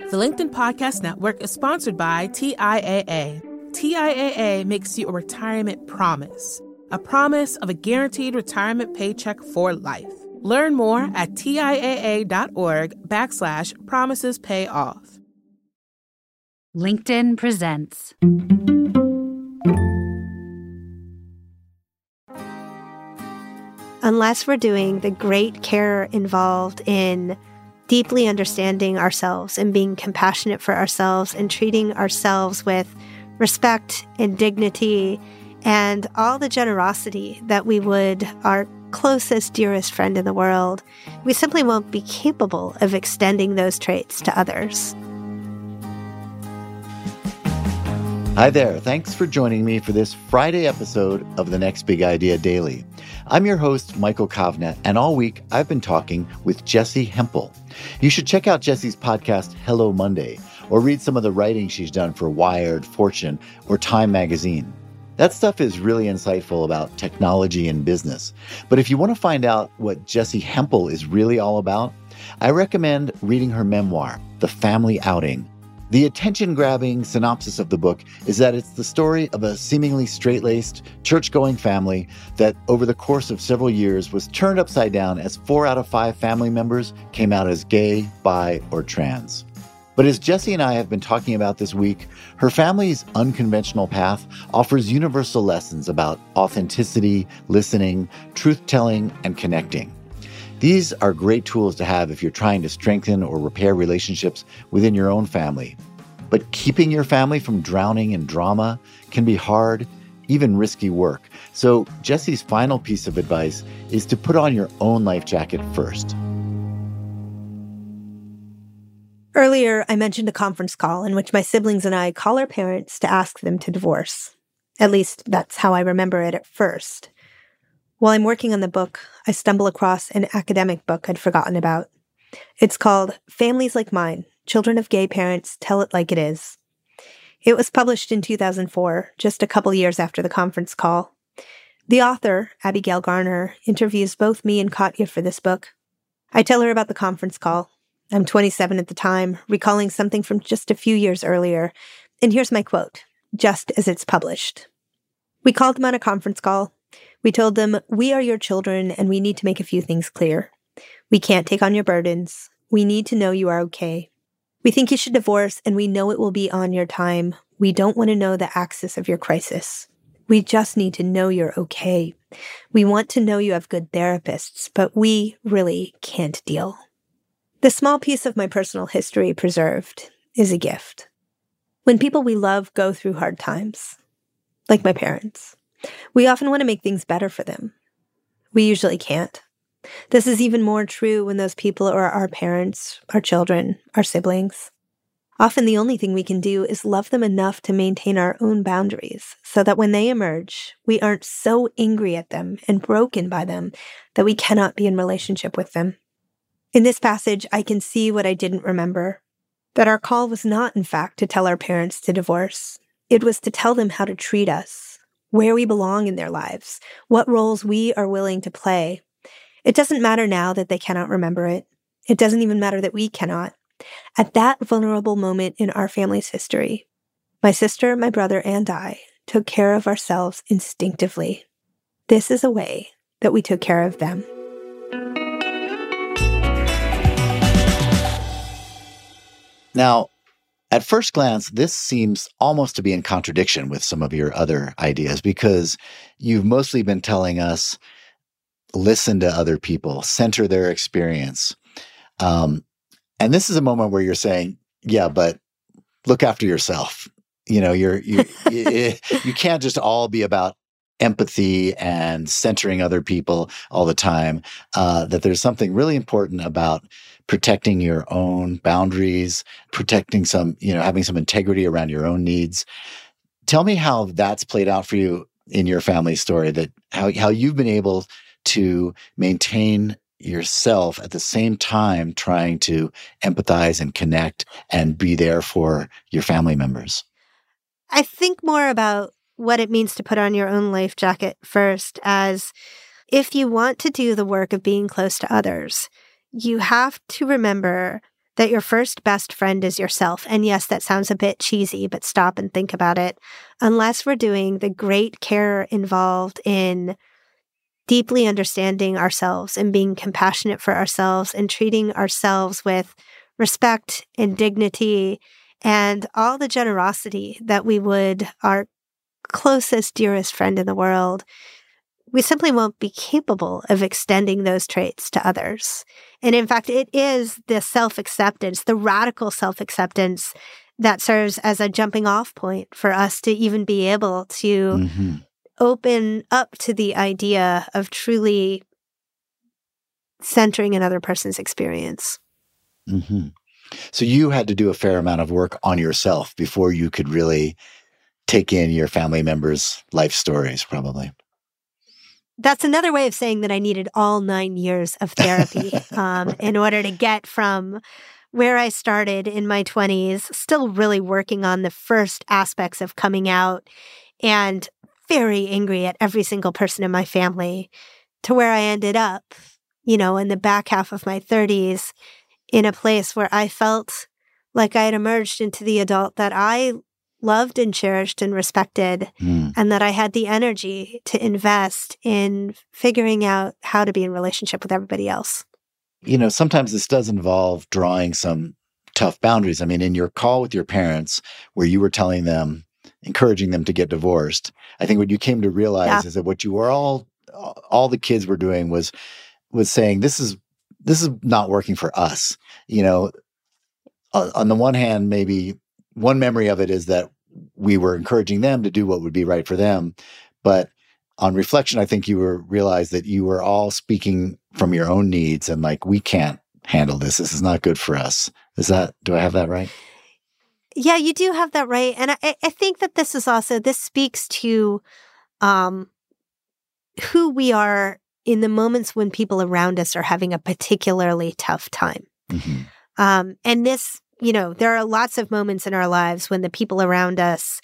The LinkedIn Podcast Network is sponsored by TIAA. TIAA makes you a retirement promise, a promise of a guaranteed retirement paycheck for life. Learn more at TIAA.org backslash promises pay off. LinkedIn presents. Unless we're doing the great care involved in deeply understanding ourselves and being compassionate for ourselves and treating ourselves with respect and dignity and all the generosity that we would our closest, dearest friend in the world, we simply won't be capable of extending those traits to others. Hi there. Thanks for joining me for this Friday episode of the Next Big Idea Daily. I'm your host, Michael Kovnat, and all week I've been talking with Jessi Hempel. You should check out Jessi's podcast, Hello Monday, or read some of the writing she's done for Wired, Fortune, or Time Magazine. That stuff is really insightful about technology and business. But if you want to find out what Jessi Hempel is really all about, I recommend reading her memoir, The Family Outing the attention grabbing synopsis of the book is that it's the story of a seemingly straight laced, church going family that, over the course of several years, was turned upside down as four out of five family members came out as gay, bi, or trans. But as Jessi and I have been talking about this week, her family's unconventional path offers universal lessons about authenticity, listening, truth telling, and connecting. These are great tools to have if you're trying to strengthen or repair relationships within your own family. But keeping your family from drowning in drama can be hard, even risky work. So, Jessi's final piece of advice is to put on your own life jacket first. Earlier, I mentioned a conference call in which my siblings and I call our parents to ask them to divorce. At least, that's how I remember it at first. While I'm working on the book, I stumble across an academic book I'd forgotten about. It's called Families Like Mine Children of Gay Parents Tell It Like It Is. It was published in 2004, just a couple years after the conference call. The author, Abigail Garner, interviews both me and Katya for this book. I tell her about the conference call. I'm 27 at the time, recalling something from just a few years earlier. And here's my quote, just as it's published. We called them on a conference call. We told them, We are your children and we need to make a few things clear. We can't take on your burdens. We need to know you are okay. We think you should divorce and we know it will be on your time. We don't want to know the axis of your crisis. We just need to know you're okay. We want to know you have good therapists, but we really can't deal. The small piece of my personal history preserved is a gift. When people we love go through hard times, like my parents, we often want to make things better for them. We usually can't. This is even more true when those people are our parents, our children, our siblings. Often the only thing we can do is love them enough to maintain our own boundaries so that when they emerge, we aren't so angry at them and broken by them that we cannot be in relationship with them. In this passage, I can see what I didn't remember that our call was not, in fact, to tell our parents to divorce. It was to tell them how to treat us, where we belong in their lives, what roles we are willing to play. It doesn't matter now that they cannot remember it. It doesn't even matter that we cannot. At that vulnerable moment in our family's history, my sister, my brother, and I took care of ourselves instinctively. This is a way that we took care of them. Now, at first glance, this seems almost to be in contradiction with some of your other ideas because you've mostly been telling us listen to other people, center their experience. Um, and this is a moment where you're saying, yeah, but look after yourself. You know, you're you you, you can't just all be about empathy and centering other people all the time. Uh, that there's something really important about protecting your own boundaries, protecting some, you know, having some integrity around your own needs. Tell me how that's played out for you in your family story that how how you've been able to maintain yourself at the same time trying to empathize and connect and be there for your family members. I think more about what it means to put on your own life jacket first as if you want to do the work of being close to others, you have to remember that your first best friend is yourself. And yes, that sounds a bit cheesy, but stop and think about it. Unless we're doing the great care involved in deeply understanding ourselves and being compassionate for ourselves and treating ourselves with respect and dignity and all the generosity that we would our closest, dearest friend in the world, we simply won't be capable of extending those traits to others. And in fact, it is the self acceptance, the radical self acceptance that serves as a jumping off point for us to even be able to mm-hmm. open up to the idea of truly centering another person's experience. Mm-hmm. So you had to do a fair amount of work on yourself before you could really take in your family members' life stories, probably. That's another way of saying that I needed all nine years of therapy um, in order to get from where I started in my 20s, still really working on the first aspects of coming out and very angry at every single person in my family, to where I ended up, you know, in the back half of my 30s in a place where I felt like I had emerged into the adult that I loved and cherished and respected, mm. and that I had the energy to invest in figuring out how to be in relationship with everybody else. You know, sometimes this does involve drawing some tough boundaries. I mean, in your call with your parents, where you were telling them, encouraging them to get divorced, I think what you came to realize yeah. is that what you were all, all the kids were doing was, was saying, this is, this is not working for us. You know, on the one hand, maybe one memory of it is that we were encouraging them to do what would be right for them. But on reflection, I think you were realized that you were all speaking from your own needs and like, we can't handle this. This is not good for us. Is that, do I have that right? Yeah, you do have that right. And I, I think that this is also, this speaks to um, who we are in the moments when people around us are having a particularly tough time. Mm-hmm. Um, and this you know, there are lots of moments in our lives when the people around us,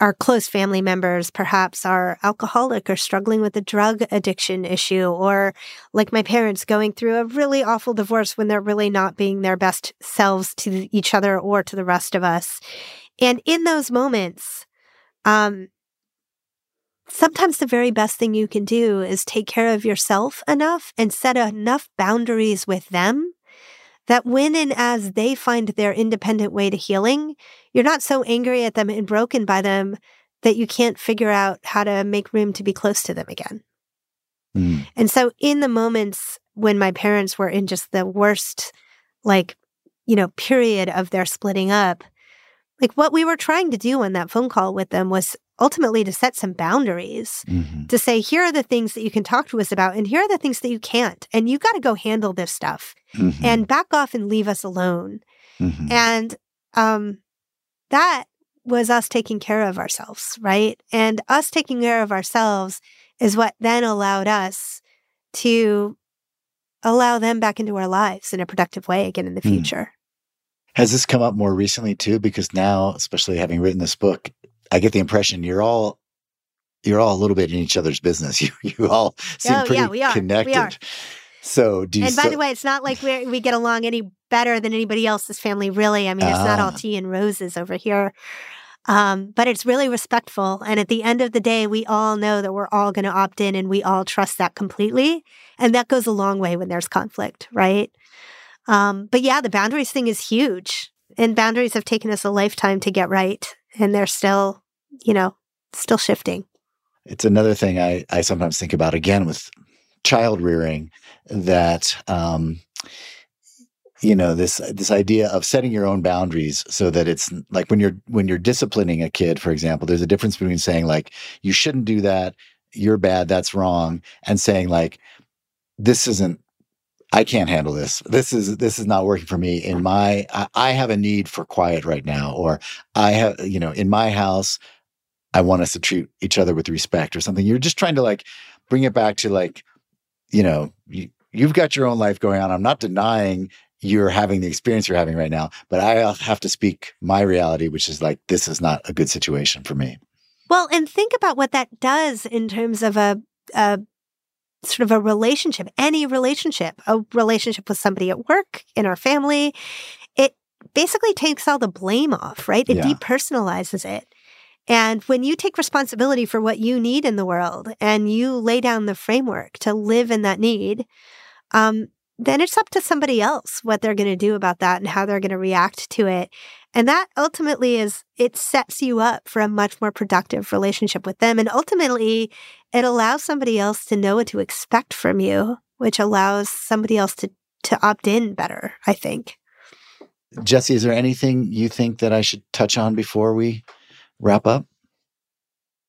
our close family members, perhaps are alcoholic or struggling with a drug addiction issue, or like my parents going through a really awful divorce when they're really not being their best selves to each other or to the rest of us. And in those moments, um, sometimes the very best thing you can do is take care of yourself enough and set enough boundaries with them that when and as they find their independent way to healing, you're not so angry at them and broken by them that you can't figure out how to make room to be close to them again. Mm. And so, in the moments when my parents were in just the worst, like, you know, period of their splitting up, like what we were trying to do on that phone call with them was ultimately to set some boundaries mm-hmm. to say, here are the things that you can talk to us about, and here are the things that you can't. And you got to go handle this stuff mm-hmm. and back off and leave us alone. Mm-hmm. And um, that was us taking care of ourselves, right? And us taking care of ourselves is what then allowed us to allow them back into our lives in a productive way again in the mm. future. Has this come up more recently too? Because now, especially having written this book, I get the impression you're all you're all a little bit in each other's business. You you all seem oh, pretty yeah, connected. So do you And by the way, it's not like we we get along any better than anybody else's family, really. I mean, it's not all ah. tea and roses over here. Um, but it's really respectful. And at the end of the day, we all know that we're all going to opt in and we all trust that completely. And that goes a long way when there's conflict, right? Um, but yeah, the boundaries thing is huge. And boundaries have taken us a lifetime to get right. And they're still you know, still shifting. It's another thing I, I sometimes think about again with child rearing that um, you know this this idea of setting your own boundaries so that it's like when you're when you're disciplining a kid for example there's a difference between saying like you shouldn't do that you're bad that's wrong and saying like this isn't I can't handle this. This is this is not working for me. In my I, I have a need for quiet right now, or I have you know in my house I want us to treat each other with respect or something. You're just trying to like bring it back to like, you know, you, you've got your own life going on. I'm not denying you're having the experience you're having right now, but I have to speak my reality, which is like, this is not a good situation for me. Well, and think about what that does in terms of a, a sort of a relationship, any relationship, a relationship with somebody at work, in our family. It basically takes all the blame off, right? It Yeah. depersonalizes it. And when you take responsibility for what you need in the world and you lay down the framework to live in that need, um, then it's up to somebody else what they're going to do about that and how they're going to react to it. And that ultimately is, it sets you up for a much more productive relationship with them. And ultimately, it allows somebody else to know what to expect from you, which allows somebody else to, to opt in better, I think. Jessi, is there anything you think that I should touch on before we wrap up?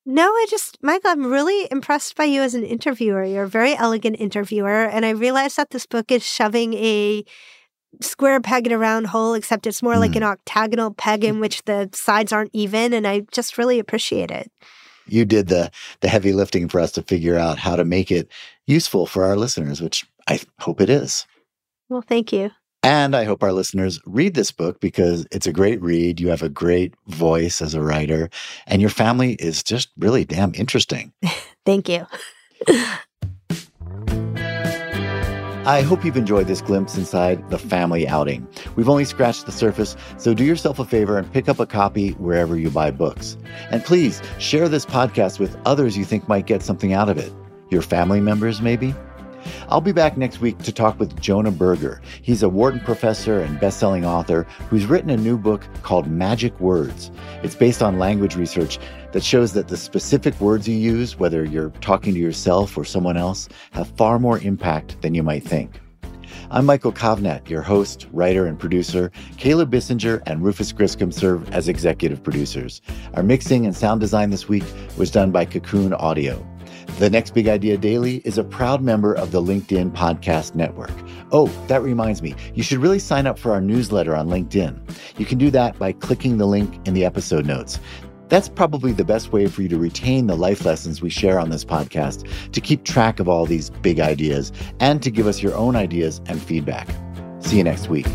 No, I just, Michael, I'm really impressed by you as an interviewer. You're a very elegant interviewer. And I realize that this book is shoving a square peg in a round hole, except it's more like Mm. an octagonal peg in which the sides aren't even. And I just really appreciate it. You did the the heavy lifting for us to figure out how to make it useful for our listeners, which I hope it is. Well, thank you. And I hope our listeners read this book because it's a great read. You have a great voice as a writer, and your family is just really damn interesting. Thank you. I hope you've enjoyed this glimpse inside the family outing. We've only scratched the surface, so do yourself a favor and pick up a copy wherever you buy books. And please share this podcast with others you think might get something out of it. Your family members, maybe? I'll be back next week to talk with Jonah Berger. He's a Wharton professor and best-selling author who's written a new book called Magic Words. It's based on language research that shows that the specific words you use, whether you're talking to yourself or someone else, have far more impact than you might think. I'm Michael Kovnat, your host, writer, and producer. Caleb Bissinger and Rufus Griscom serve as executive producers. Our mixing and sound design this week was done by Cocoon Audio. The Next Big Idea Daily is a proud member of the LinkedIn Podcast Network. Oh, that reminds me, you should really sign up for our newsletter on LinkedIn. You can do that by clicking the link in the episode notes. That's probably the best way for you to retain the life lessons we share on this podcast, to keep track of all these big ideas, and to give us your own ideas and feedback. See you next week.